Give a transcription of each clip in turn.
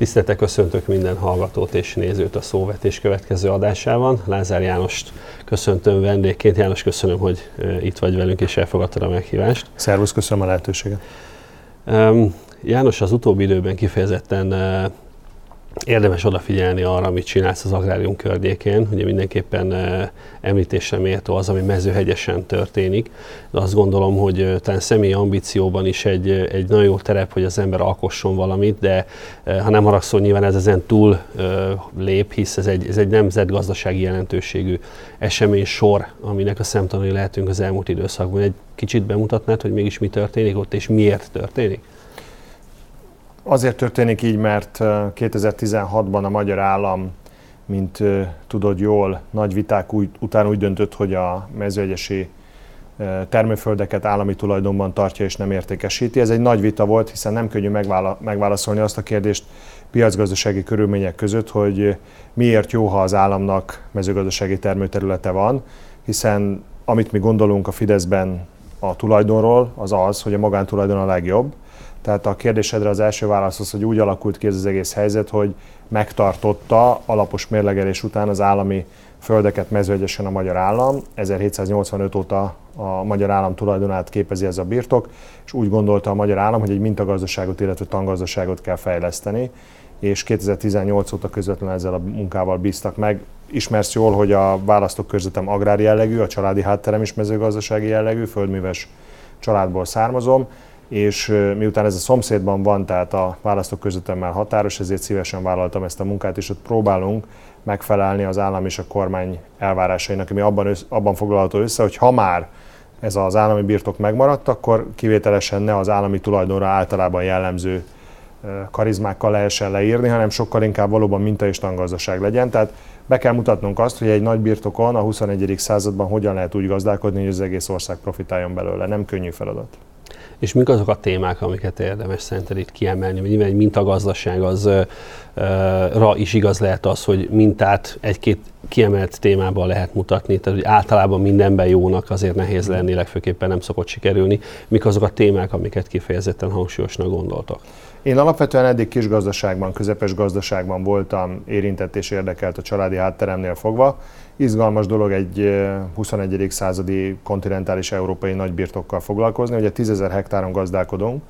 Tiszteltek köszöntök minden hallgatót és nézőt a szóvetés következő adásában. Lázár Jánost köszöntöm vendégként. János, köszönöm, hogy itt vagy velünk és elfogadtad a meghívást. Szervusz, köszönöm a lehetőséget. János az utóbbi időben kifejezetten érdemes odafigyelni arra, amit csinálsz az agrárium környékén. Ugye mindenképpen említésre méltó az, ami mezőhegyesen történik, de azt gondolom, hogy talán személyi ambícióban is egy, egy nagyon jó terep, hogy az ember alkosson valamit, de ha nem haragszol, nyilván ez ezen túl lép, hisz ez egy, ez egy nemzetgazdasági jelentőségű esemény sor, aminek a szemtanúi lehetünk az elmúlt időszakban. Egy kicsit bemutatnád, hogy mégis mi történik ott, és miért történik? Azért történik így, mert 2016-ban a magyar állam, mint tudod jól, nagy viták után úgy döntött, hogy a mezőegyesi termőföldeket állami tulajdonban tartja és nem értékesíti. Ez egy nagy vita volt, hiszen nem könnyű megválaszolni azt a kérdést piacgazdasági körülmények között, hogy miért jó, ha az államnak mezőgazdasági termőterülete van, hiszen amit mi gondolunk a Fideszben a tulajdonról, az az, hogy a magántulajdon a legjobb, tehát a kérdésedre az első válasz az, hogy úgy alakult ki ez az egész helyzet, hogy megtartotta alapos mérlegelés után az állami földeket mezőegyesen a magyar állam. 1785 óta a magyar állam tulajdonát képezi ez a birtok, és úgy gondolta a magyar állam, hogy egy mintagazdaságot, illetve tangazdaságot kell fejleszteni, és 2018 óta közvetlenül ezzel a munkával bíztak meg. Ismersz jól, hogy a választókörzetem agrár jellegű, a családi hátterem is mezőgazdasági jellegű, földműves családból származom, és miután ez a szomszédban van, tehát a választók közöttemmel határos, ezért szívesen vállaltam ezt a munkát, és ott próbálunk megfelelni az állam és a kormány elvárásainak, ami abban, össz, abban foglalható össze, hogy ha már ez az állami birtok megmaradt, akkor kivételesen ne az állami tulajdonra általában jellemző karizmákkal lehessen leírni, hanem sokkal inkább valóban minta és tangazdaság legyen. Tehát be kell mutatnunk azt, hogy egy nagy birtokon a 21. században hogyan lehet úgy gazdálkodni, hogy az egész ország profitáljon belőle. Nem könnyű feladat. És mik azok a témák, amiket érdemes szerinted itt kiemelni? Nyilván egy mintagazdaság az ra is igaz lehet az, hogy mintát egy-két kiemelt témában lehet mutatni, tehát hogy általában mindenben jónak azért nehéz lenni, legfőképpen nem szokott sikerülni. Mik azok a témák, amiket kifejezetten hangsúlyosnak gondoltak? Én alapvetően eddig kis gazdaságban, közepes gazdaságban voltam érintett és érdekelt a családi hátteremnél fogva. Izgalmas dolog egy 21. századi kontinentális európai nagybirtokkal foglalkozni. Ugye 10 hektáron gazdálkodunk,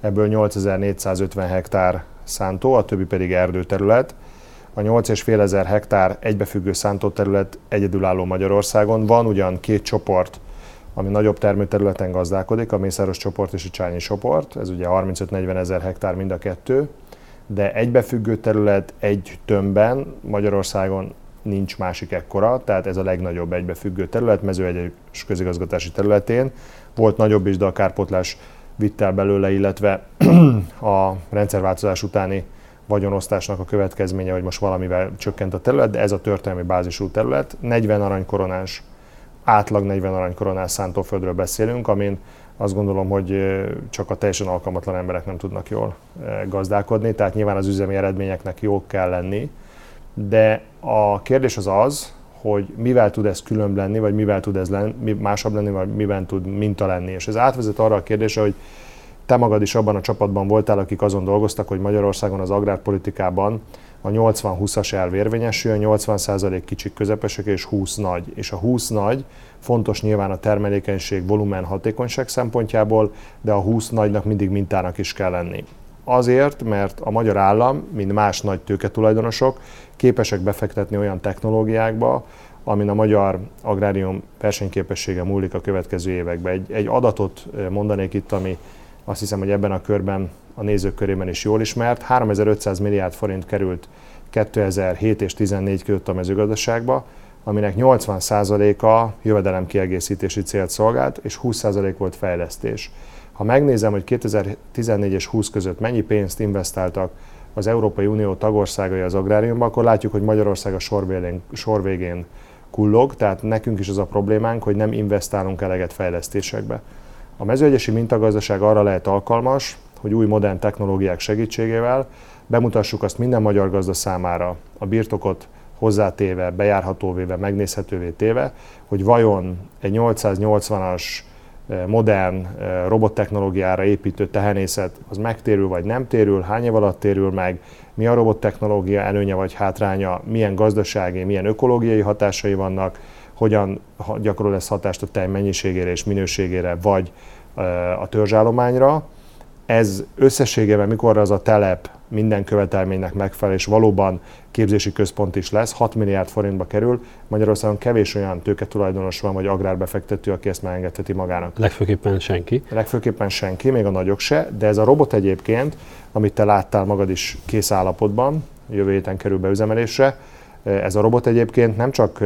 ebből 8450 hektár szántó, a többi pedig erdőterület. A 8,5 hektár egybefüggő szántóterület egyedülálló Magyarországon. Van ugyan két csoport, ami nagyobb termőterületen gazdálkodik, a Mészáros csoport és a Csányi csoport, ez ugye 35-40 ezer hektár mind a kettő, de egybefüggő terület egy tömbben Magyarországon nincs másik ekkora, tehát ez a legnagyobb egybefüggő terület, mezőegyes közigazgatási területén. Volt nagyobb is, de a kárpotlás vitt el belőle, illetve a rendszerváltozás utáni vagyonosztásnak a következménye, hogy most valamivel csökkent a terület, de ez a történelmi bázisú terület. 40 aranykoronás, átlag 40 aranykoronás szántóföldről beszélünk, amin azt gondolom, hogy csak a teljesen alkalmatlan emberek nem tudnak jól gazdálkodni, tehát nyilván az üzemi eredményeknek jó kell lenni, de a kérdés az az, hogy mivel tud ez különb lenni, vagy mivel tud ez lenni, másabb lenni, vagy miben tud minta lenni. És ez átvezet arra a kérdésre, hogy te magad is abban a csapatban voltál, akik azon dolgoztak, hogy Magyarországon az agrárpolitikában a 80-20-as elv érvényesüljön, 80% kicsik közepesek és 20 nagy. És a 20 nagy fontos nyilván a termelékenység, volumen, hatékonyság szempontjából, de a 20 nagynak mindig mintának is kell lenni. Azért, mert a magyar állam, mint más nagy tőketulajdonosok, képesek befektetni olyan technológiákba, amin a magyar agrárium versenyképessége múlik a következő években. Egy, egy adatot mondanék itt, ami azt hiszem, hogy ebben a körben a nézők körében is jól ismert. 3500 milliárd forint került 2007 és 2014 között a mezőgazdaságba, aminek 80%-a jövedelemkiegészítési célt szolgált, és 20% volt fejlesztés. Ha megnézem, hogy 2014 és 20 között mennyi pénzt investáltak az Európai Unió tagországai az agráriumba, akkor látjuk, hogy Magyarország a sor végén, sor végén kullog, tehát nekünk is az a problémánk, hogy nem investálunk eleget fejlesztésekbe. A mezőegyesi mintagazdaság arra lehet alkalmas, hogy új modern technológiák segítségével bemutassuk azt minden magyar gazda számára, a birtokot hozzátéve, bejárhatóvé, megnézhetővé téve, hogy vajon egy 880-as eh, modern eh, robottechnológiára építő tehenészet az megtérül vagy nem térül, hány év alatt térül meg, mi a robot technológia előnye vagy hátránya, milyen gazdasági, milyen ökológiai hatásai vannak, hogyan gyakorol ez hatást a tej mennyiségére és minőségére, vagy a törzsállományra. Ez összességében, mikor az a telep minden követelménynek megfelel, és valóban képzési központ is lesz, 6 milliárd forintba kerül. Magyarországon kevés olyan tőketulajdonos van, vagy agrárbefektető, aki ezt megengedheti magának. Legfőképpen senki. Legfőképpen senki, még a nagyok se, de ez a robot egyébként, amit te láttál magad is kész állapotban, jövő héten kerül beüzemelésre, ez a robot egyébként nem csak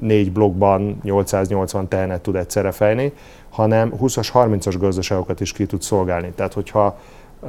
négy blokkban 880 tehenet tud egyszerre fejni, hanem 20-as, 30-as gazdaságokat is ki tud szolgálni. Tehát, hogyha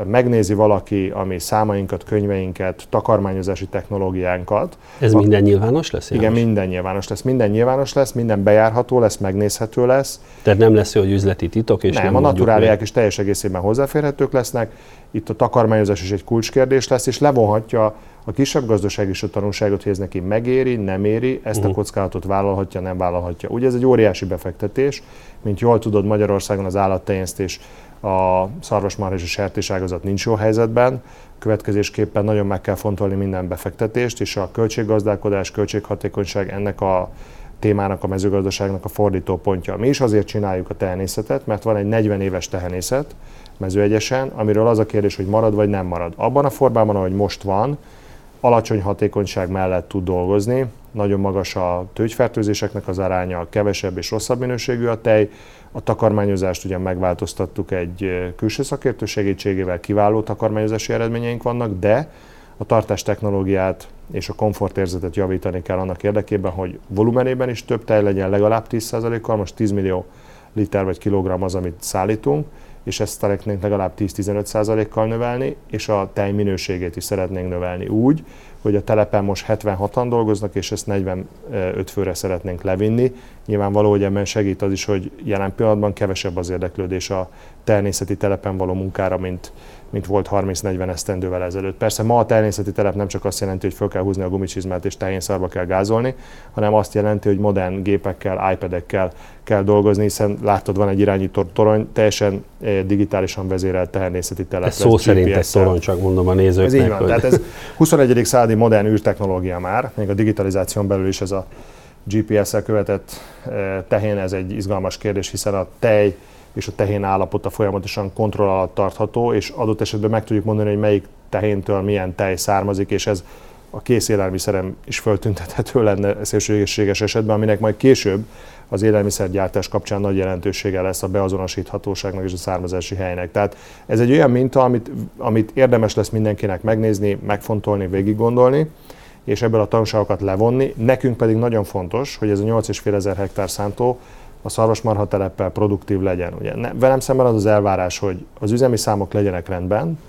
megnézi valaki a mi számainkat, könyveinket, takarmányozási technológiánkat. Ez minden nyilvános lesz? Igen, minden nyilvános lesz. Minden nyilvános lesz, minden bejárható lesz, megnézhető lesz. Tehát nem lesz hogy üzleti titok? És nem, nem a naturáliák is teljes egészében hozzáférhetők lesznek. Itt a takarmányozás is egy kulcskérdés lesz, és levonhatja a kisebb gazdaság is a tanulságot, hogy ez neki megéri, nem éri, ezt uh-huh. a mhm. kockázatot vállalhatja, nem vállalhatja. Ugye ez egy óriási befektetés, mint jól tudod, Magyarországon az állattenyésztés a szarvasmarha és a sertéságazat nincs jó helyzetben, következésképpen nagyon meg kell fontolni minden befektetést, és a költséggazdálkodás, költséghatékonyság ennek a témának, a mezőgazdaságnak a fordító pontja. Mi is azért csináljuk a tehenészetet, mert van egy 40 éves tehenészet mezőegyesen, amiről az a kérdés, hogy marad vagy nem marad. Abban a formában, ahogy most van, alacsony hatékonyság mellett tud dolgozni, nagyon magas a tőgyfertőzéseknek az aránya, kevesebb és rosszabb minőségű a tej, a takarmányozást ugye megváltoztattuk egy külső szakértő segítségével, kiváló takarmányozási eredményeink vannak, de a tartás technológiát és a komfortérzetet javítani kell annak érdekében, hogy volumenében is több tej legyen legalább 10%-kal, most 10 millió liter vagy kilogramm az, amit szállítunk, és ezt szeretnénk legalább 10-15%-kal növelni, és a tej minőségét is szeretnénk növelni úgy, hogy a telepen most 76-an dolgoznak, és ezt 45 főre szeretnénk levinni. Nyilvánvaló, hogy ebben segít az is, hogy jelen pillanatban kevesebb az érdeklődés a természeti telepen való munkára, mint, mint volt 30-40 esztendővel ezelőtt. Persze ma a természeti telep nem csak azt jelenti, hogy fel kell húzni a gumicsizmát és tehén szarba kell gázolni, hanem azt jelenti, hogy modern gépekkel, iPad-ekkel kell dolgozni, hiszen látod, van egy irányító torony, teljesen eh, digitálisan vezérelt természeti telep. Ez szó szerint egy torony, csak mondom a nézőknek. Ez így van, hogy... tehát ez 21. századi modern űrtechnológia már, még a digitalizáción belül is ez a GPS-el követett eh, tehén, ez egy izgalmas kérdés, hiszen a tej és a tehén állapota folyamatosan kontroll alatt tartható, és adott esetben meg tudjuk mondani, hogy melyik tehéntől milyen tej származik, és ez a kész élelmiszerem is föltüntethető lenne szélsőséges esetben, aminek majd később az élelmiszergyártás kapcsán nagy jelentősége lesz a beazonosíthatóságnak és a származási helynek. Tehát ez egy olyan minta, amit, amit érdemes lesz mindenkinek megnézni, megfontolni, végig gondolni, és ebből a tanulságokat levonni. Nekünk pedig nagyon fontos, hogy ez a 8,5 ezer hektár szántó a szarvasmarha teleppel produktív legyen. Ugye, ne, velem szemben az az elvárás, hogy az üzemi számok legyenek rendben,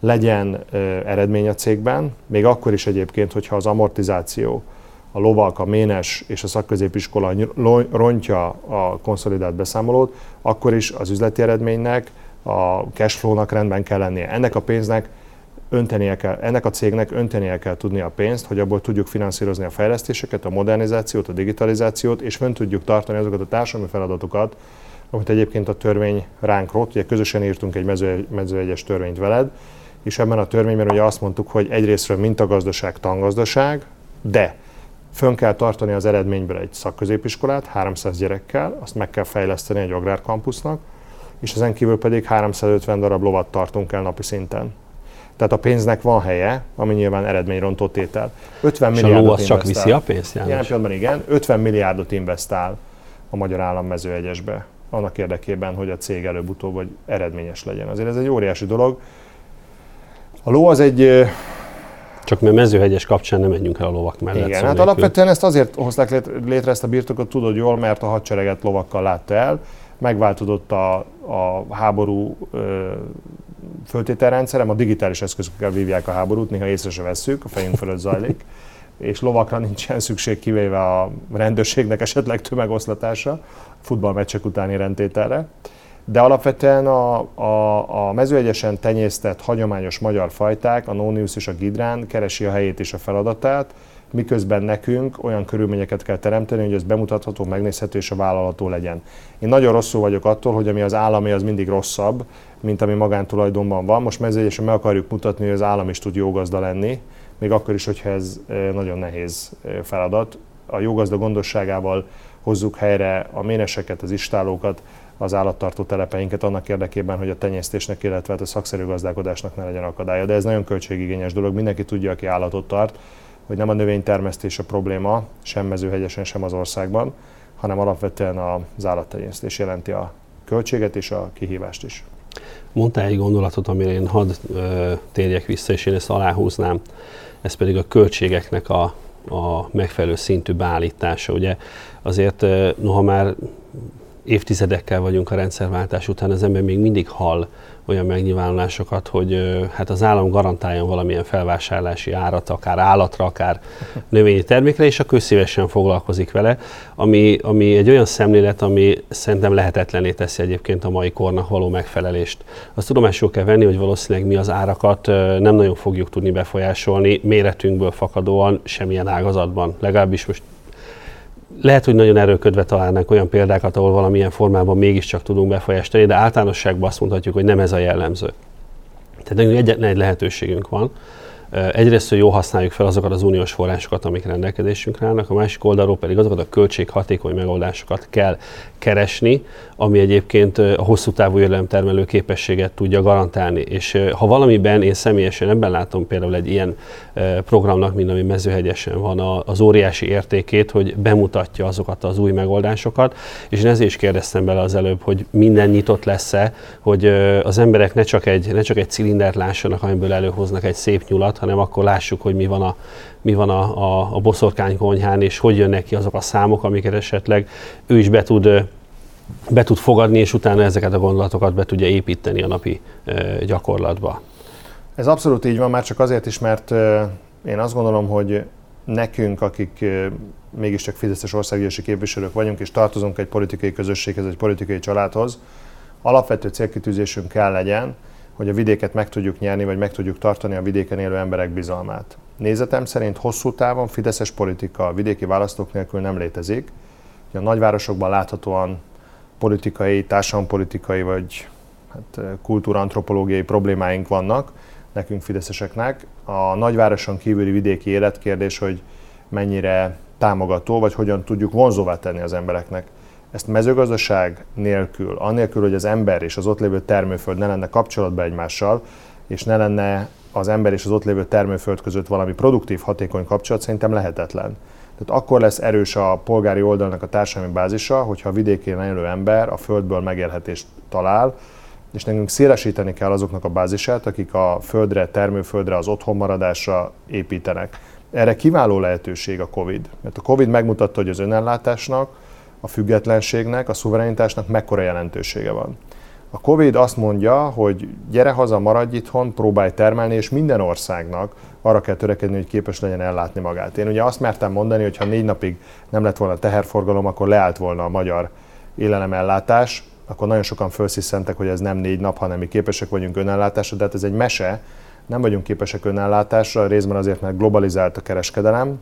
legyen ö, eredmény a cégben, még akkor is egyébként, hogyha az amortizáció, a lovak, a ménes és a szakközépiskola rontja a konszolidált beszámolót, akkor is az üzleti eredménynek, a cashflow-nak rendben kell lennie. Ennek a pénznek öntenie kell, ennek a cégnek öntenie kell tudni a pénzt, hogy abból tudjuk finanszírozni a fejlesztéseket, a modernizációt, a digitalizációt, és fönn tudjuk tartani azokat a társadalmi feladatokat, amit egyébként a törvény ránk rott. Ugye közösen írtunk egy mező, mezőegyes törvényt veled, és ebben a törvényben ugye azt mondtuk, hogy egyrésztről mintagazdaság, tangazdaság, de fönn kell tartani az eredményből egy szakközépiskolát 300 gyerekkel, azt meg kell fejleszteni egy agrárkampusznak, és ezen kívül pedig 350 darab lovat tartunk el napi szinten. Tehát a pénznek van helye, ami nyilván eredményrontó tétel. 50 És milliárdot a ló az csak viszi a pénzt, János? Jelen pillanatban igen, 50 milliárdot investál a Magyar Állam mezőegyesbe annak érdekében, hogy a cég előbb-utóbb vagy eredményes legyen. Azért ez egy óriási dolog. A ló az egy csak mert mezőhegyes kapcsán nem menjünk el a lovak mellett. Igen, hát alapvetően ezt azért hozták létre ezt a birtokot, tudod jól, mert a hadsereget lovakkal látta el, megváltozott a, a háború ö, föltételrendszerem, a digitális eszközökkel vívják a háborút, néha észre se vesszük, a fejünk fölött zajlik, és lovakra nincsen szükség, kivéve a rendőrségnek esetleg tömegoszlatása, futballmeccsek utáni rendtételre. De alapvetően a, a, a mezőegyesen tenyésztett hagyományos magyar fajták, a Nonius és a Gidrán keresi a helyét és a feladatát, miközben nekünk olyan körülményeket kell teremteni, hogy ez bemutatható, megnézhető és a vállalható legyen. Én nagyon rosszul vagyok attól, hogy ami az állami, az mindig rosszabb, mint ami magántulajdonban van. Most mezőgyesen meg akarjuk mutatni, hogy az állam is tud jó gazda lenni, még akkor is, hogyha ez nagyon nehéz feladat. A jó gazda gondosságával hozzuk helyre a méneseket, az istálókat, az állattartó telepeinket annak érdekében, hogy a tenyésztésnek, illetve hát a szakszerű gazdálkodásnak ne legyen akadálya. De ez nagyon költségigényes dolog, mindenki tudja, aki állatot tart, hogy nem a növénytermesztés a probléma, sem mezőhegyesen, sem az országban, hanem alapvetően az állattenyésztés jelenti a költséget és a kihívást is. Mondtál egy gondolatot, amire én hadd térjek vissza, és én ezt aláhúznám, ez pedig a költségeknek a, a megfelelő szintű beállítása. Ugye azért, noha már évtizedekkel vagyunk a rendszerváltás után, az ember még mindig hall olyan megnyilvánulásokat, hogy hát az állam garantáljon valamilyen felvásárlási árat, akár állatra, akár növényi termékre, és a közszívesen foglalkozik vele, ami, ami egy olyan szemlélet, ami szerintem lehetetlené teszi egyébként a mai kornak való megfelelést. Azt tudomásul kell venni, hogy valószínűleg mi az árakat nem nagyon fogjuk tudni befolyásolni méretünkből fakadóan semmilyen ágazatban. Legalábbis most lehet, hogy nagyon erőködve találnánk olyan példákat, ahol valamilyen formában mégiscsak tudunk befolyást tenni, de általánosságban azt mondhatjuk, hogy nem ez a jellemző. Tehát nekünk egyetlen egy lehetőségünk van, Egyrészt, hogy jól használjuk fel azokat az uniós forrásokat, amik rendelkezésünkre állnak, a másik oldalról pedig azokat a költséghatékony megoldásokat kell keresni, ami egyébként a hosszú távú jövedelemtermelő képességet tudja garantálni. És ha valamiben én személyesen ebben látom például egy ilyen programnak, mint ami mezőhegyesen van, az óriási értékét, hogy bemutatja azokat az új megoldásokat, és én ezért is kérdeztem bele az előbb, hogy minden nyitott lesz-e, hogy az emberek ne csak egy, ne csak egy cilindert lássanak, amiből előhoznak egy szép nyulat, hanem akkor lássuk, hogy mi van a, mi van a, a, a boszorkány konyhán, és hogy jönnek ki azok a számok, amiket esetleg ő is be tud, be tud fogadni, és utána ezeket a gondolatokat be tudja építeni a napi gyakorlatba. Ez abszolút így van, már csak azért is, mert én azt gondolom, hogy nekünk, akik mégiscsak Fideszes országgyűlési képviselők vagyunk, és tartozunk egy politikai közösséghez, egy politikai családhoz, alapvető célkitűzésünk kell legyen, hogy a vidéket meg tudjuk nyerni, vagy meg tudjuk tartani a vidéken élő emberek bizalmát. Nézetem szerint hosszú távon fideszes politika a vidéki választók nélkül nem létezik. A nagyvárosokban láthatóan politikai, társadalompolitikai vagy hát, kultúrantropológiai problémáink vannak nekünk fideszeseknek. A nagyvároson kívüli vidéki életkérdés, hogy mennyire támogató, vagy hogyan tudjuk vonzóvá tenni az embereknek ezt mezőgazdaság nélkül, anélkül, hogy az ember és az ott lévő termőföld ne lenne kapcsolatban egymással, és ne lenne az ember és az ott lévő termőföld között valami produktív, hatékony kapcsolat, szerintem lehetetlen. Tehát akkor lesz erős a polgári oldalnak a társadalmi bázisa, hogyha a vidékén élő ember a földből megélhetést talál, és nekünk szélesíteni kell azoknak a bázisát, akik a földre, termőföldre, az otthonmaradásra építenek. Erre kiváló lehetőség a Covid. Mert a Covid megmutatta, hogy az önellátásnak, a függetlenségnek, a szuverenitásnak mekkora jelentősége van. A Covid azt mondja, hogy gyere haza, maradj itthon, próbálj termelni, és minden országnak arra kell törekedni, hogy képes legyen ellátni magát. Én ugye azt mertem mondani, hogy ha négy napig nem lett volna teherforgalom, akkor leállt volna a magyar élelemellátás, akkor nagyon sokan felsziszentek, hogy ez nem négy nap, hanem mi képesek vagyunk önellátásra, de hát ez egy mese, nem vagyunk képesek önellátásra, részben azért, mert globalizált a kereskedelem,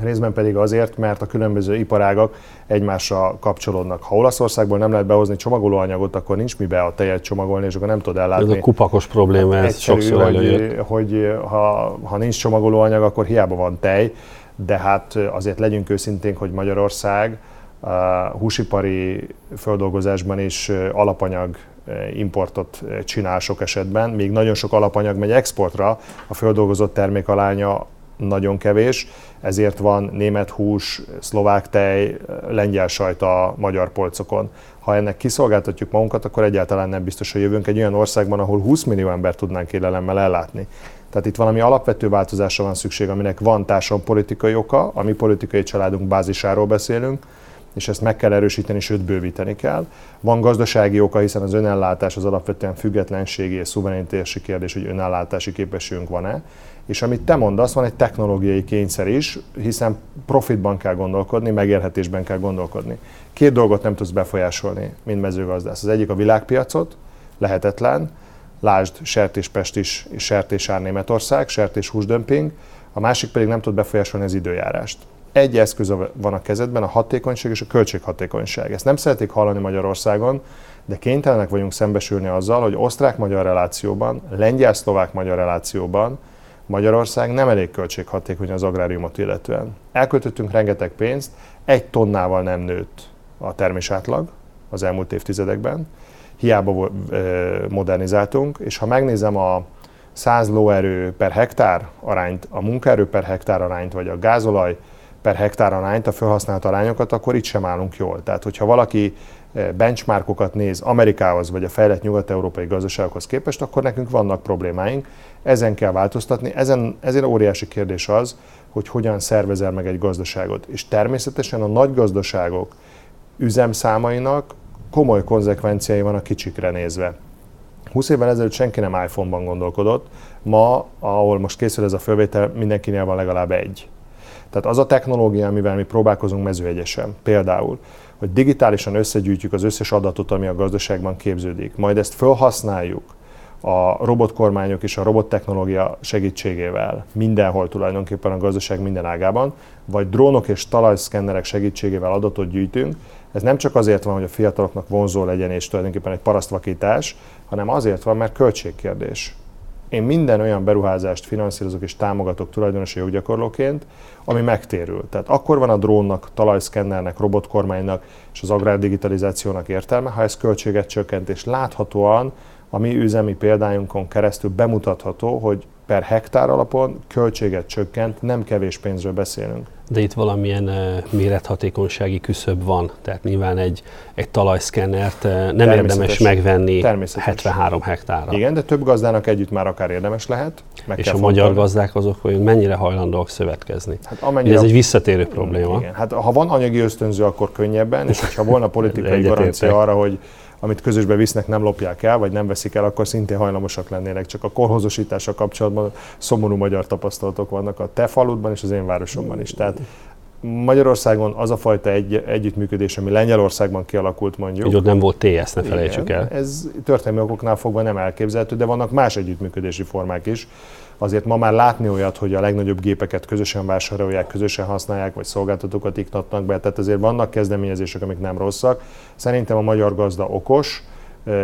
részben pedig azért, mert a különböző iparágak egymásra kapcsolódnak. Ha Olaszországból nem lehet behozni csomagolóanyagot, akkor nincs mibe a tejet csomagolni, és akkor nem tud ellátni. Ez a kupakos probléma, ez Egyszerű, sokszor előjött. Hogy, hogy ha, ha nincs csomagolóanyag, akkor hiába van tej, de hát azért legyünk őszinték, hogy Magyarország a húsipari földolgozásban is alapanyag importot csinál sok esetben, még nagyon sok alapanyag megy exportra, a földolgozott termék alánya nagyon kevés, ezért van német hús, szlovák tej, lengyel sajt a magyar polcokon. Ha ennek kiszolgáltatjuk magunkat, akkor egyáltalán nem biztos, hogy jövünk egy olyan országban, ahol 20 millió ember tudnánk élelemmel ellátni. Tehát itt valami alapvető változásra van szükség, aminek van politikai oka, a mi politikai családunk bázisáról beszélünk, és ezt meg kell erősíteni, sőt bővíteni kell. Van gazdasági oka, hiszen az önellátás az alapvetően függetlenségi és szuverenitási kérdés, hogy önellátási képességünk van-e. És amit te mondasz, van egy technológiai kényszer is, hiszen profitban kell gondolkodni, megélhetésben kell gondolkodni. Két dolgot nem tudsz befolyásolni, mint mezőgazdász. Az egyik a világpiacot, lehetetlen, lásd sertéspest is, és sertésár Németország, sertés húsdömping. a másik pedig nem tud befolyásolni az időjárást. Egy eszköz van a kezedben, a hatékonyság és a költséghatékonyság. Ezt nem szeretik hallani Magyarországon, de kénytelenek vagyunk szembesülni azzal, hogy osztrák-magyar relációban, lengyel-szlovák-magyar relációban Magyarország nem elég költséghatékony az agráriumot illetően. Elköltöttünk rengeteg pénzt, egy tonnával nem nőtt a termésátlag az elmúlt évtizedekben, hiába modernizáltunk, és ha megnézem a 100 lóerő per hektár arányt, a munkaerő per hektár arányt, vagy a gázolaj per hektár arányt, a felhasznált arányokat, akkor itt sem állunk jól. Tehát, hogyha valaki benchmarkokat néz Amerikához vagy a fejlett nyugat-európai gazdaságokhoz képest, akkor nekünk vannak problémáink. Ezen kell változtatni. Ezen, ezért óriási kérdés az, hogy hogyan szervezel meg egy gazdaságot. És természetesen a nagy gazdaságok üzemszámainak komoly konzekvenciái van a kicsikre nézve. 20 évvel ezelőtt senki nem iPhone-ban gondolkodott, ma, ahol most készül ez a fölvétel, mindenkinél van legalább egy. Tehát az a technológia, amivel mi próbálkozunk mezőegyesen, például, hogy digitálisan összegyűjtjük az összes adatot, ami a gazdaságban képződik, majd ezt felhasználjuk a robotkormányok és a robottechnológia segítségével mindenhol tulajdonképpen a gazdaság minden ágában, vagy drónok és talajszkennerek segítségével adatot gyűjtünk, ez nem csak azért van, hogy a fiataloknak vonzó legyen és tulajdonképpen egy parasztvakítás, hanem azért van, mert költségkérdés. Én minden olyan beruházást finanszírozok és támogatok tulajdonosi joggyakorlóként, ami megtérül. Tehát akkor van a drónnak, talajszkennernek, robotkormánynak és az agrárdigitalizációnak értelme, ha ez költséget csökkent, és láthatóan a mi üzemi példájunkon keresztül bemutatható, hogy per hektár alapon költséget csökkent, nem kevés pénzről beszélünk. De itt valamilyen mérethatékonysági küszöb van, tehát nyilván egy, egy talajszkennert nem érdemes megvenni 73 hektárra. Igen, de több gazdának együtt már akár érdemes lehet. Meg És a fontolni. magyar gazdák azok, hogy mennyire hajlandóak szövetkezni? Hát amennyire ez egy visszatérő probléma. Igen, hát ha van anyagi ösztönző, akkor könnyebben, és ha volna politikai garancia arra, hogy amit közösbe visznek, nem lopják el, vagy nem veszik el, akkor szintén hajlamosak lennének. Csak a korhozosítással kapcsolatban szomorú magyar tapasztalatok vannak a te faludban és az én városomban is. Tehát Magyarországon az a fajta egy, együttműködés, ami Lengyelországban kialakult mondjuk. Hogy ott nem volt TS, ne felejtsük igen, el. Ez történelmi okoknál fogva nem elképzelhető, de vannak más együttműködési formák is. Azért ma már látni olyat, hogy a legnagyobb gépeket közösen vásárolják, közösen használják, vagy szolgáltatókat iktatnak be, tehát azért vannak kezdeményezések, amik nem rosszak. Szerintem a magyar gazda okos,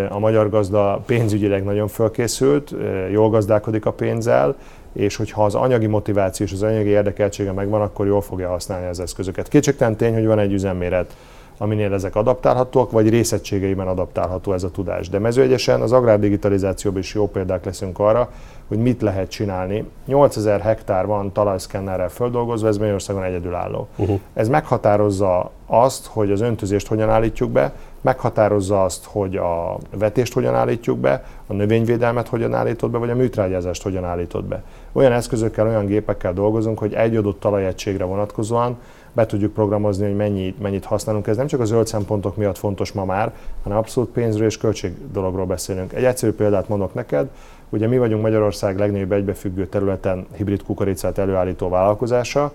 a magyar gazda pénzügyileg nagyon fölkészült, jól gazdálkodik a pénzzel, és hogyha az anyagi motiváció és az anyagi érdekeltsége megvan, akkor jól fogja használni az eszközöket. Kétségtelen tény, hogy van egy üzemméret, aminél ezek adaptálhatóak, vagy részegységeiben adaptálható ez a tudás. De mezőegyesen az agrárdigitalizációban is jó példák leszünk arra, hogy mit lehet csinálni. 8000 hektár van talajszkennerrel földolgozva, ez Magyarországon egyedülálló. Uh-huh. Ez meghatározza azt, hogy az öntözést hogyan állítjuk be, meghatározza azt, hogy a vetést hogyan állítjuk be, a növényvédelmet hogyan állítod be, vagy a műtrágyázást hogyan állítod be. Olyan eszközökkel, olyan gépekkel dolgozunk, hogy egy adott talajegységre vonatkozóan be tudjuk programozni, hogy mennyit, mennyit használunk. Ez nem csak a zöld szempontok miatt fontos ma már, hanem abszolút pénzről és költség dologról beszélünk. Egy egyszerű példát mondok neked, ugye mi vagyunk Magyarország legnagyobb egybefüggő területen hibrid kukoricát előállító vállalkozása,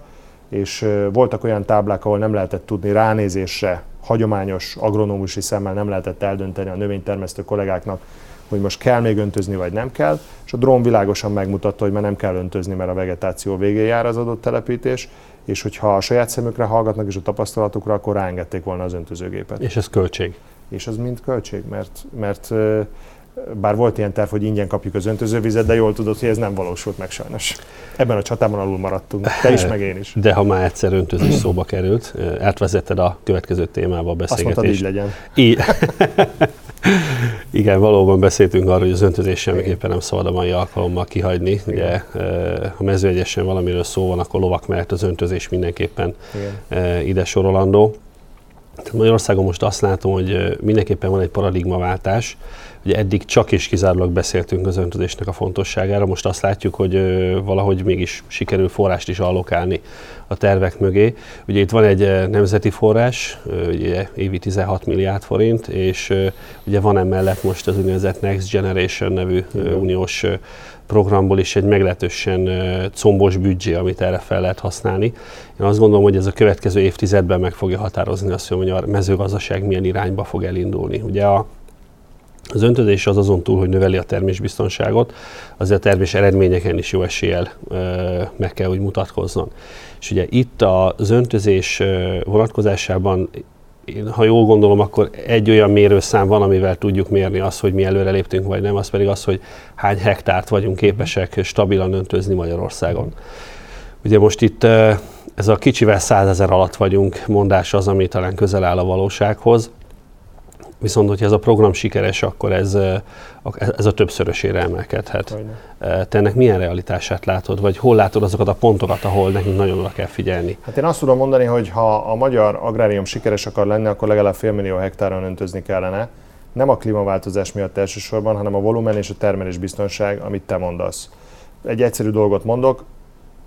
és voltak olyan táblák, ahol nem lehetett tudni ránézésre, hagyományos agronómusi szemmel nem lehetett eldönteni a növénytermesztő kollégáknak, hogy most kell még öntözni, vagy nem kell, és a drón világosan megmutatta, hogy már nem kell öntözni, mert a vegetáció végén jár az adott telepítés, és hogyha a saját szemükre hallgatnak és a tapasztalatukra, akkor ráengedték volna az öntözőgépet. És ez költség? És az mind költség, mert, mert bár volt ilyen terv, hogy ingyen kapjuk az öntözővizet, de jól tudod, hogy ez nem valósult meg sajnos. Ebben a csatában alul maradtunk, te is, meg én is. De ha már egyszer öntözés szóba került, átvezetted a következő témába a beszélgetést. Azt mondtad, így legyen. Így. Igen, valóban beszéltünk arról, hogy az öntözés semmiképpen nem szabad a mai alkalommal kihagyni. Ugye, ha mezőegyesen valamiről szó van, akkor lovak mellett az öntözés mindenképpen Igen. ide sorolandó. Magyarországon most azt látom, hogy mindenképpen van egy paradigmaváltás. Ugye eddig csak és kizárólag beszéltünk az öntözésnek a fontosságára, most azt látjuk, hogy valahogy mégis sikerül forrást is allokálni a tervek mögé. Ugye itt van egy nemzeti forrás, ugye évi 16 milliárd forint, és ugye van emellett most az úgynevezett Next Generation nevű uniós programból is egy meglehetősen combos büdzsé, amit erre fel lehet használni. Én azt gondolom, hogy ez a következő évtizedben meg fogja határozni azt, hogy a mezőgazdaság milyen irányba fog elindulni. Ugye a Az öntözés az azon túl, hogy növeli a termésbiztonságot, azért a termés eredményeken is jó eséllyel meg kell, hogy mutatkozzon. És ugye itt az öntözés vonatkozásában én, ha jól gondolom, akkor egy olyan mérőszám van, amivel tudjuk mérni azt, hogy mi előre léptünk, vagy nem, az pedig az, hogy hány hektárt vagyunk képesek stabilan öntözni Magyarországon. Ugye most itt ez a kicsivel százezer alatt vagyunk mondás az, ami talán közel áll a valósághoz. Viszont, hogyha ez a program sikeres, akkor ez, ez a többszörösére emelkedhet. Te ennek milyen realitását látod, vagy hol látod azokat a pontokat, ahol nekünk nagyon oda kell figyelni? Hát én azt tudom mondani, hogy ha a magyar agrárium sikeres akar lenni, akkor legalább félmillió hektáron öntözni kellene. Nem a klímaváltozás miatt elsősorban, hanem a volumen és a termelés biztonság, amit te mondasz. Egy egyszerű dolgot mondok,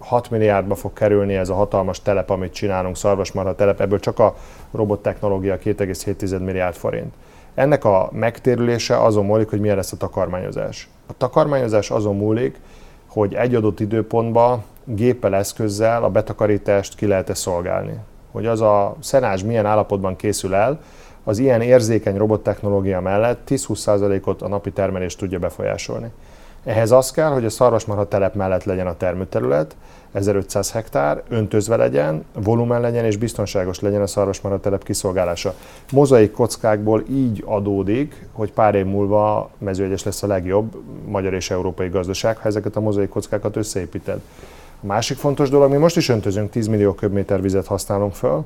6 milliárdba fog kerülni ez a hatalmas telep, amit csinálunk, szarvasmarha telep, ebből csak a robottechnológia 2,7 milliárd forint. Ennek a megtérülése azon múlik, hogy milyen lesz a takarmányozás. A takarmányozás azon múlik, hogy egy adott időpontban géppel, eszközzel a betakarítást ki lehet-e szolgálni. Hogy az a szenázs milyen állapotban készül el, az ilyen érzékeny robottechnológia mellett 10-20%-ot a napi termelést tudja befolyásolni. Ehhez az kell, hogy a szarvasmarha telep mellett legyen a termőterület, 1500 hektár, öntözve legyen, volumen legyen és biztonságos legyen a szarvasmarha telep kiszolgálása. Mozaik kockákból így adódik, hogy pár év múlva mezőegyes lesz a legjobb magyar és európai gazdaság, ha ezeket a mozaik kockákat összeépíted. A másik fontos dolog, mi most is öntözünk, 10 millió köbméter vizet használunk föl,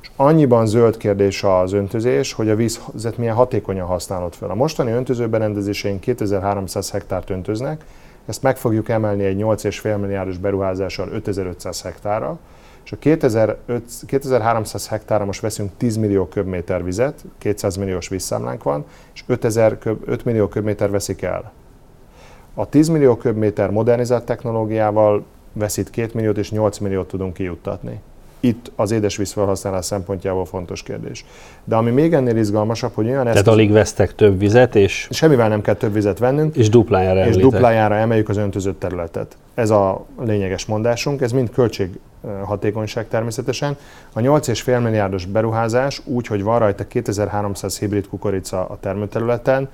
és annyiban zöld kérdés az öntözés, hogy a vízet milyen hatékonyan használod fel. A mostani öntözőberendezéseink 2300 hektárt öntöznek, ezt meg fogjuk emelni egy 8,5 milliárdos beruházással 5500 hektárra, és a 2500, 2300 hektára most veszünk 10 millió köbméter vizet, 200 milliós vízszámlánk van, és 5000 köb, 5 millió köbméter veszik el. A 10 millió köbméter modernizált technológiával veszít 2 milliót és 8 milliót tudunk kijuttatni itt az édesvíz felhasználás szempontjából fontos kérdés. De ami még ennél izgalmasabb, hogy olyan Tehát alig vesztek több vizet, és... Semmivel nem kell több vizet vennünk. És duplájára És duplájára emeljük az öntözött területet. Ez a lényeges mondásunk, ez mind költség hatékonyság természetesen. A 8,5 milliárdos beruházás úgy, hogy van rajta 2300 hibrid kukorica a termőterületen,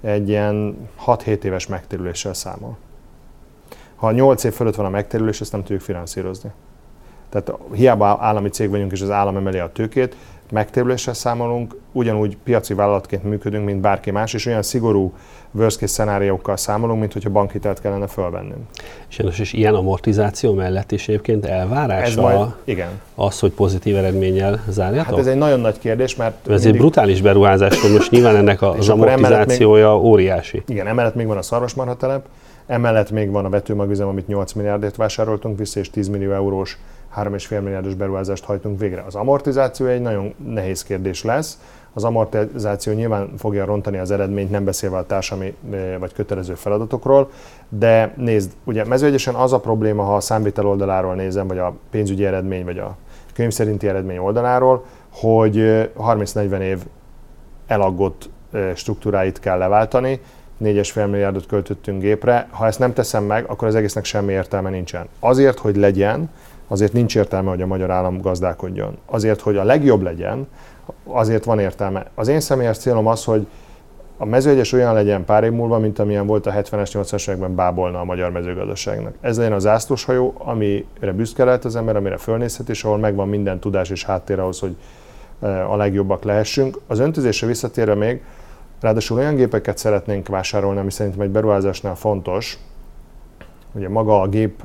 egy ilyen 6-7 éves megtérüléssel számol. Ha 8 év fölött van a megtérülés, ezt nem tudjuk finanszírozni. Tehát hiába állami cég vagyunk, és az állam emeli a tőkét, megtérüléssel számolunk, ugyanúgy piaci vállalatként működünk, mint bárki más, és olyan szigorú worst case szenáriókkal számolunk, mint hogyha bankhitelt kellene fölvennünk. És, és ilyen amortizáció mellett is egyébként elvárás ez majd, igen. az, hogy pozitív eredménnyel zárjátok? Hát ez egy nagyon nagy kérdés, mert... Ez mindig... egy brutális beruházás, hogy most nyilván ennek az amortizációja még, óriási. Igen, emellett még van a szarvasmarhatelep, emellett még van a vetőmagüzem, amit 8 milliárdért vásároltunk vissza, és 10 millió eurós 3,5 milliárdos beruházást hajtunk végre. Az amortizáció egy nagyon nehéz kérdés lesz. Az amortizáció nyilván fogja rontani az eredményt, nem beszélve a társami vagy kötelező feladatokról, de nézd, ugye mezőegyesen az a probléma, ha a számvitel oldaláról nézem, vagy a pénzügyi eredmény, vagy a könyv szerinti eredmény oldaláról, hogy 30-40 év elaggott struktúráit kell leváltani, 4,5 milliárdot költöttünk gépre. Ha ezt nem teszem meg, akkor az egésznek semmi értelme nincsen. Azért, hogy legyen, azért nincs értelme, hogy a magyar állam gazdálkodjon. Azért, hogy a legjobb legyen, azért van értelme. Az én személyes célom az, hogy a mezőegyes olyan legyen pár év múlva, mint amilyen volt a 70-es, 80-es években bábolna a magyar mezőgazdaságnak. Ez legyen az zászlóshajó, amire büszke lehet az ember, amire fölnézhet, és ahol megvan minden tudás és háttér ahhoz, hogy eh, a legjobbak lehessünk. Az öntözésre visszatérve még, ráadásul olyan gépeket szeretnénk vásárolni, ami szerintem egy beruházásnál fontos, Ugye maga a gép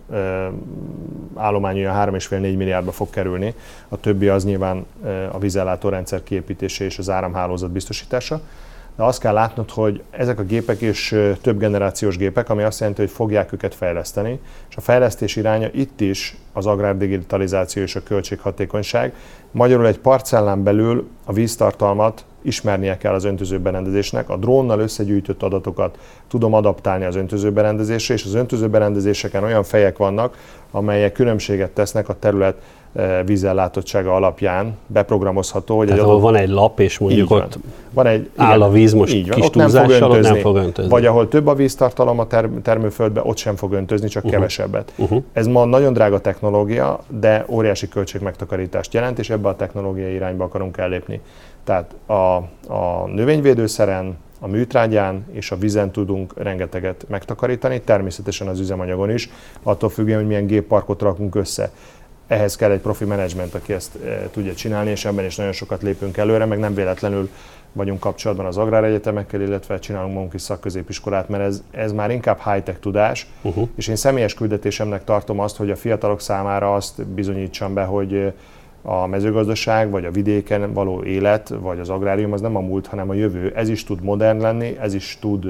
állomány olyan 3,5-4 milliárdba fog kerülni, a többi az nyilván a vízellátórendszer kiépítése és az áramhálózat biztosítása. De azt kell látnod, hogy ezek a gépek is több generációs gépek, ami azt jelenti, hogy fogják őket fejleszteni, és a fejlesztés iránya itt is az agrárdigitalizáció és a költséghatékonyság. Magyarul egy parcellán belül a víztartalmat ismernie kell az öntözőberendezésnek. A drónnal összegyűjtött adatokat tudom adaptálni az öntözőberendezésre, és az öntözőberendezéseken olyan fejek vannak, amelyek különbséget tesznek a terület eh, vízellátottsága alapján beprogramozható. Hogy Tehát egy adott... van egy lap, és mondjuk van. ott van egy, igen, áll a víz most így van, kis ott nem fog öntözni, nem fog öntözni. Vagy ahol több a víztartalom a ter- termőföldbe, ott sem fog öntözni, csak uh-huh. kevesebbet. Uh-huh. Ez ma nagyon drága technológia, de óriási költségmegtakarítást jelent, és ebbe a technológiai irányba akarunk ellépni. Tehát a, a növényvédőszeren, A műtrágyán és a vízen tudunk rengeteget megtakarítani, természetesen az üzemanyagon is, attól függően, hogy milyen gépparkot rakunk össze. Ehhez kell egy profi menedzsment, aki ezt e, tudja csinálni, és ebben is nagyon sokat lépünk előre, meg nem véletlenül vagyunk kapcsolatban az agráregyetemekkel, illetve csinálunk magunk is szakközépiskolát, mert ez, ez már inkább high-tech tudás, uh-huh. és én személyes küldetésemnek tartom azt, hogy a fiatalok számára azt bizonyítsam be, hogy a mezőgazdaság, vagy a vidéken való élet, vagy az agrárium az nem a múlt, hanem a jövő. Ez is tud modern lenni, ez is tud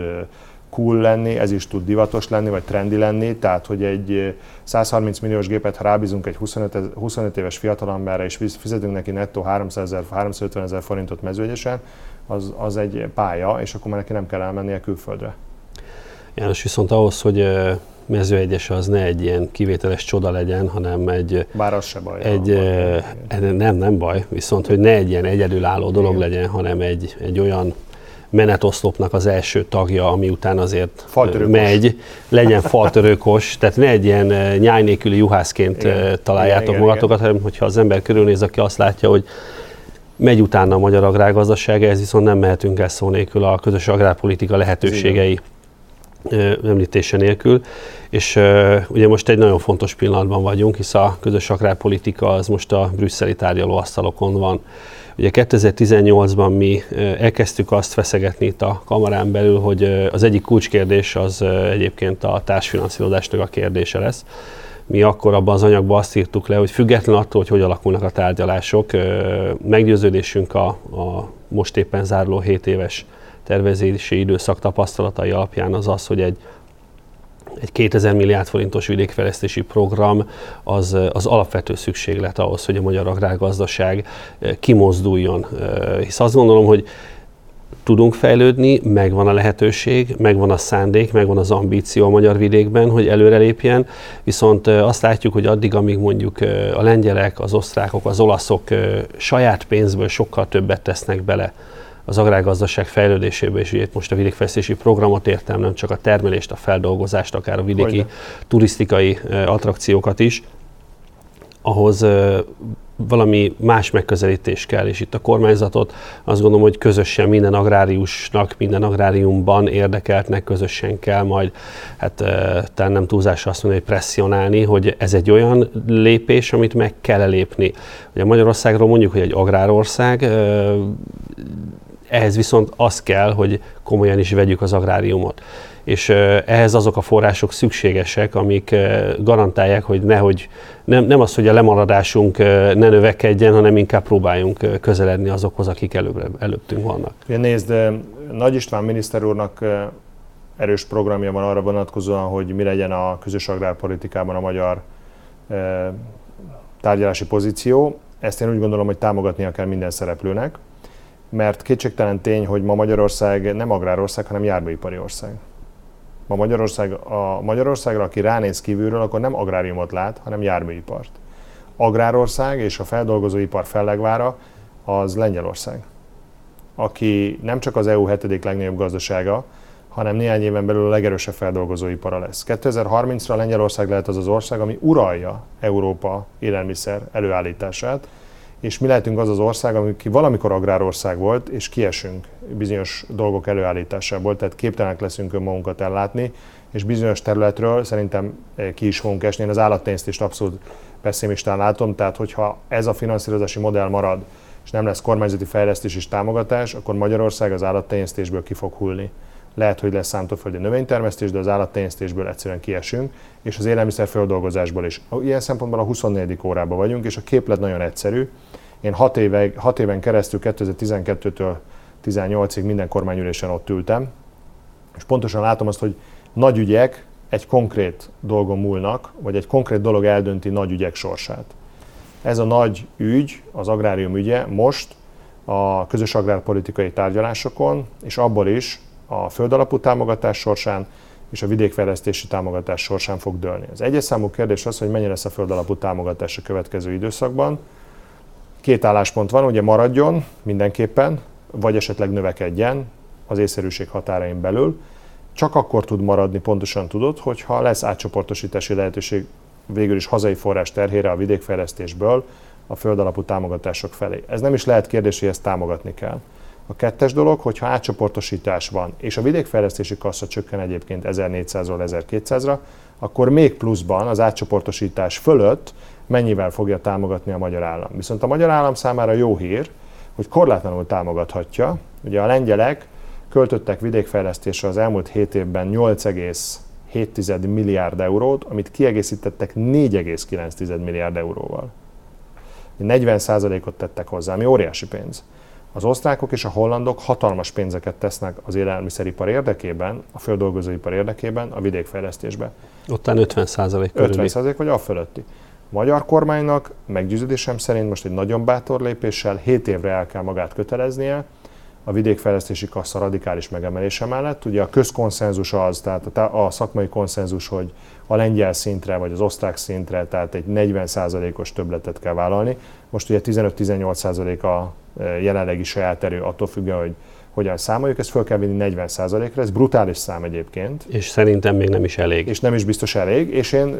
cool lenni, ez is tud divatos lenni, vagy trendi lenni, tehát hogy egy 130 milliós gépet, ha rábízunk egy 25, 25 éves fiatalemberre, és fizetünk neki nettó 300 ezer, 350 ezer forintot mezőegyesen, az, az egy pálya, és akkor már neki nem kell elmennie külföldre. János, viszont ahhoz, hogy mezőegyes az ne egy ilyen kivételes csoda legyen, hanem egy... Bár az se baj. Egy, baj, nem, nem baj, viszont hogy ne egy ilyen egyedülálló dolog Igen. legyen, hanem egy, egy olyan menetoszlopnak az első tagja, ami után azért faltörőkos. megy, legyen faltörőkos, tehát ne egy ilyen nyáj nélküli juhászként igen. találjátok igen, magatokat, igen. hanem hogyha az ember körülnéz, aki azt látja, hogy megy utána a magyar agrárgazdaság, ez viszont nem mehetünk el szó nélkül a közös agrárpolitika lehetőségei említése nélkül. És ugye most egy nagyon fontos pillanatban vagyunk, hisz a közös agrárpolitika az most a brüsszeli tárgyalóasztalokon van. Ugye 2018-ban mi elkezdtük azt feszegetni itt a kamarán belül, hogy az egyik kulcskérdés az egyébként a társfinanszírozásnak a kérdése lesz. Mi akkor abban az anyagban azt írtuk le, hogy független attól, hogy hogy alakulnak a tárgyalások, meggyőződésünk a, a most éppen záruló 7 éves tervezési időszak tapasztalatai alapján az az, hogy egy egy 2000 milliárd forintos vidékfejlesztési program az, az alapvető szükséglet ahhoz, hogy a magyar agrárgazdaság eh, kimozduljon. Eh, hisz azt gondolom, hogy tudunk fejlődni, megvan a lehetőség, megvan a szándék, megvan az ambíció a magyar vidékben, hogy előrelépjen, viszont eh, azt látjuk, hogy addig, amíg mondjuk a lengyelek, az osztrákok, az olaszok saját pénzből sokkal többet tesznek bele az agrárgazdaság fejlődésébe, és itt most a vidékfejlesztési programot értem, nem csak a termelést, a feldolgozást, akár a vidéki Hogyne. turisztikai attrakciókat is, ahhoz valami más megközelítés kell, és itt a kormányzatot azt gondolom, hogy közösen minden agráriusnak, minden agráriumban érdekeltnek közösen kell majd, hát talán nem túlzásra azt mondani, hogy presszionálni, hogy ez egy olyan lépés, amit meg kell lépni. Ugye Magyarországról mondjuk, hogy egy agrárország, ehhez viszont az kell, hogy komolyan is vegyük az agráriumot. És ehhez azok a források szükségesek, amik garantálják, hogy nehogy, nem, nem az, hogy a lemaradásunk ne növekedjen, hanem inkább próbáljunk közeledni azokhoz, akik előbb, előttünk vannak. Ja, nézd, Nagy István miniszter úrnak erős programja van arra vonatkozóan, hogy mi legyen a közös agrárpolitikában a magyar tárgyalási pozíció. Ezt én úgy gondolom, hogy támogatnia kell minden szereplőnek mert kétségtelen tény, hogy ma Magyarország nem agrárország, hanem járműipari ország. Ma Magyarország, a Magyarországra, aki ránéz kívülről, akkor nem agráriumot lát, hanem járműipart. Agrárország és a feldolgozóipar fellegvára az Lengyelország, aki nem csak az EU hetedik legnagyobb gazdasága, hanem néhány éven belül a legerősebb feldolgozóipara lesz. 2030-ra Lengyelország lehet az az ország, ami uralja Európa élelmiszer előállítását, és mi lehetünk az az ország, ami valamikor agrárország volt, és kiesünk bizonyos dolgok előállításából, tehát képtelenek leszünk önmagunkat ellátni, és bizonyos területről szerintem eh, ki is fogunk esni. Én az állattenyésztést abszolút pessimistán látom, tehát hogyha ez a finanszírozási modell marad, és nem lesz kormányzati fejlesztés és támogatás, akkor Magyarország az állattenyésztésből ki fog hullni. Lehet, hogy lesz szántóföldi növénytermesztés, de az állattenyésztésből egyszerűen kiesünk, és az élelmiszer földolgozásból is. Ilyen szempontból a 24. órában vagyunk, és a képlet nagyon egyszerű. Én 6, éve, 6 éven keresztül 2012-től 18-ig minden kormányülésen ott ültem, és pontosan látom azt, hogy nagy ügyek egy konkrét dolgon múlnak, vagy egy konkrét dolog eldönti nagy ügyek sorsát. Ez a nagy ügy, az agrárium ügye most a közös agrárpolitikai tárgyalásokon, és abból is a földalapú támogatás sorsán és a vidékfejlesztési támogatás sorsán fog dőlni. Az egyes számú kérdés az, hogy mennyi lesz a földalapú támogatás a következő időszakban. Két álláspont van, ugye maradjon mindenképpen, vagy esetleg növekedjen az észszerűség határain belül. Csak akkor tud maradni, pontosan tudod, hogyha lesz átcsoportosítási lehetőség végül is hazai forrás terhére a vidékfejlesztésből a földalapú támogatások felé. Ez nem is lehet kérdés, hogy ezt támogatni kell. A kettes dolog, hogyha átcsoportosítás van, és a vidékfejlesztési kassa csökken egyébként 1400-ról 1200-ra, akkor még pluszban az átcsoportosítás fölött mennyivel fogja támogatni a magyar állam. Viszont a magyar állam számára jó hír, hogy korlátlanul támogathatja. Ugye a lengyelek költöttek vidékfejlesztésre az elmúlt 7 évben 8,7 milliárd eurót, amit kiegészítettek 4,9 milliárd euróval. 40%-ot tettek hozzá, ami óriási pénz. Az osztrákok és a hollandok hatalmas pénzeket tesznek az élelmiszeripar érdekében, a földolgozóipar érdekében, a vidékfejlesztésbe. Ottán 50 százalék 50 százalék vagy a fölötti. Magyar kormánynak meggyőződésem szerint most egy nagyon bátor lépéssel 7 évre el kell magát köteleznie, a vidékfejlesztési kassa radikális megemelése mellett. Ugye a közkonszenzus az, tehát a, a szakmai konszenzus, hogy a lengyel szintre vagy az osztrák szintre, tehát egy 40%-os többletet kell vállalni. Most ugye 15-18% a e, jelenlegi saját erő, attól függően, hogy hogyan számoljuk, ezt föl kell vinni 40%-ra, ez brutális szám egyébként. És szerintem még nem is elég. És nem is biztos elég, és én,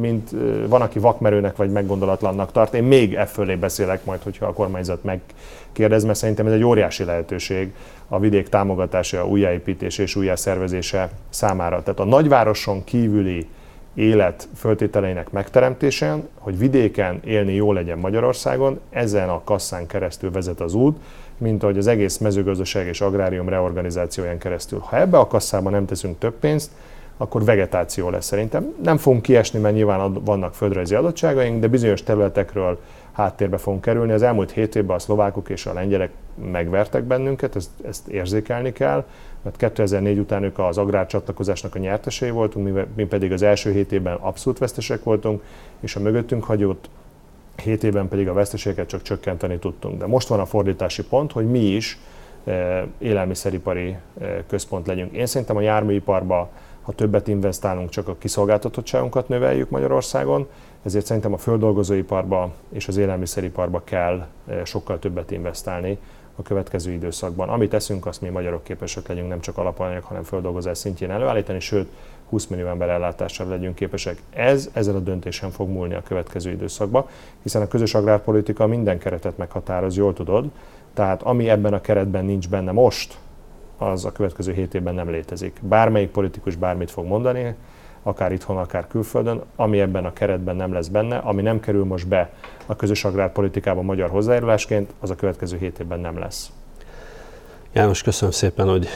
mint van, aki vakmerőnek vagy meggondolatlannak tart, én még e fölé beszélek majd, hogyha a kormányzat megkérdez, mert szerintem ez egy óriási lehetőség a vidék támogatása, újjáépítése és újjászervezése számára. Tehát a nagyvároson kívüli élet föltételeinek megteremtésen, hogy vidéken élni jó legyen Magyarországon, ezen a kasszán keresztül vezet az út, mint ahogy az egész mezőgazdaság és agrárium reorganizációján keresztül. Ha ebbe a kasszába nem teszünk több pénzt, akkor vegetáció lesz szerintem. Nem fogunk kiesni, mert nyilván vannak földrajzi adottságaink, de bizonyos területekről háttérbe fogunk kerülni. Az elmúlt hét évben a szlovákok és a lengyelek megvertek bennünket, ezt, ezt érzékelni kell, mert 2004 után ők az agrárcsatlakozásnak a nyertesei voltunk, mi pedig az első hét évben abszolút vesztesek voltunk, és a mögöttünk hagyott 7 évben pedig a veszteségeket csak csökkenteni tudtunk. De most van a fordítási pont, hogy mi is eh, élelmiszeripari eh, központ legyünk. Én szerintem a járműiparba, ha többet investálunk, csak a kiszolgáltatottságunkat növeljük Magyarországon, ezért szerintem a földolgozóiparba és az élelmiszeriparba kell eh, sokkal többet investálni a következő időszakban. Amit teszünk, azt mi magyarok képesek legyünk nem csak alapanyag, hanem földolgozás szintjén előállítani, sőt 20 millió ember ellátására legyünk képesek. Ez ezzel a döntésen fog múlni a következő időszakban, hiszen a közös agrárpolitika minden keretet meghatároz, jól tudod, tehát ami ebben a keretben nincs benne most, az a következő 7 évben nem létezik. Bármelyik politikus bármit fog mondani, akár itthon, akár külföldön, ami ebben a keretben nem lesz benne, ami nem kerül most be a közös agrárpolitikába magyar hozzájárulásként, az a következő 7 évben nem lesz. János, köszönöm szépen, hogy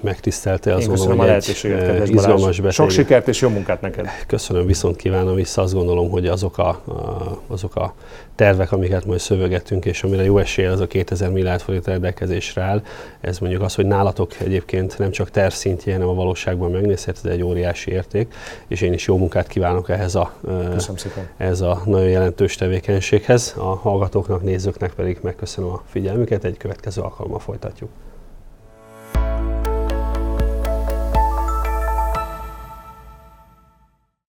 megtiszteltél. Azt gondolom, hogy egy izgalmas beszélgetés. Sok sikert és jó munkát neked. Köszönöm, viszont kívánom vissza. Azt gondolom, hogy azok a, a, azok a tervek, amiket majd szövegetünk, és amire jó esély az a 2000 milliárd forint rendelkezésre áll, ez mondjuk az, hogy nálatok egyébként nem csak terv szintjén, hanem a valóságban megnézhet, ez egy óriási érték, és én is jó munkát kívánok ehhez a, ehhez a nagyon jelentős tevékenységhez. A hallgatóknak, nézőknek pedig megköszönöm a figyelmüket, egy következő alkalommal folytatjuk.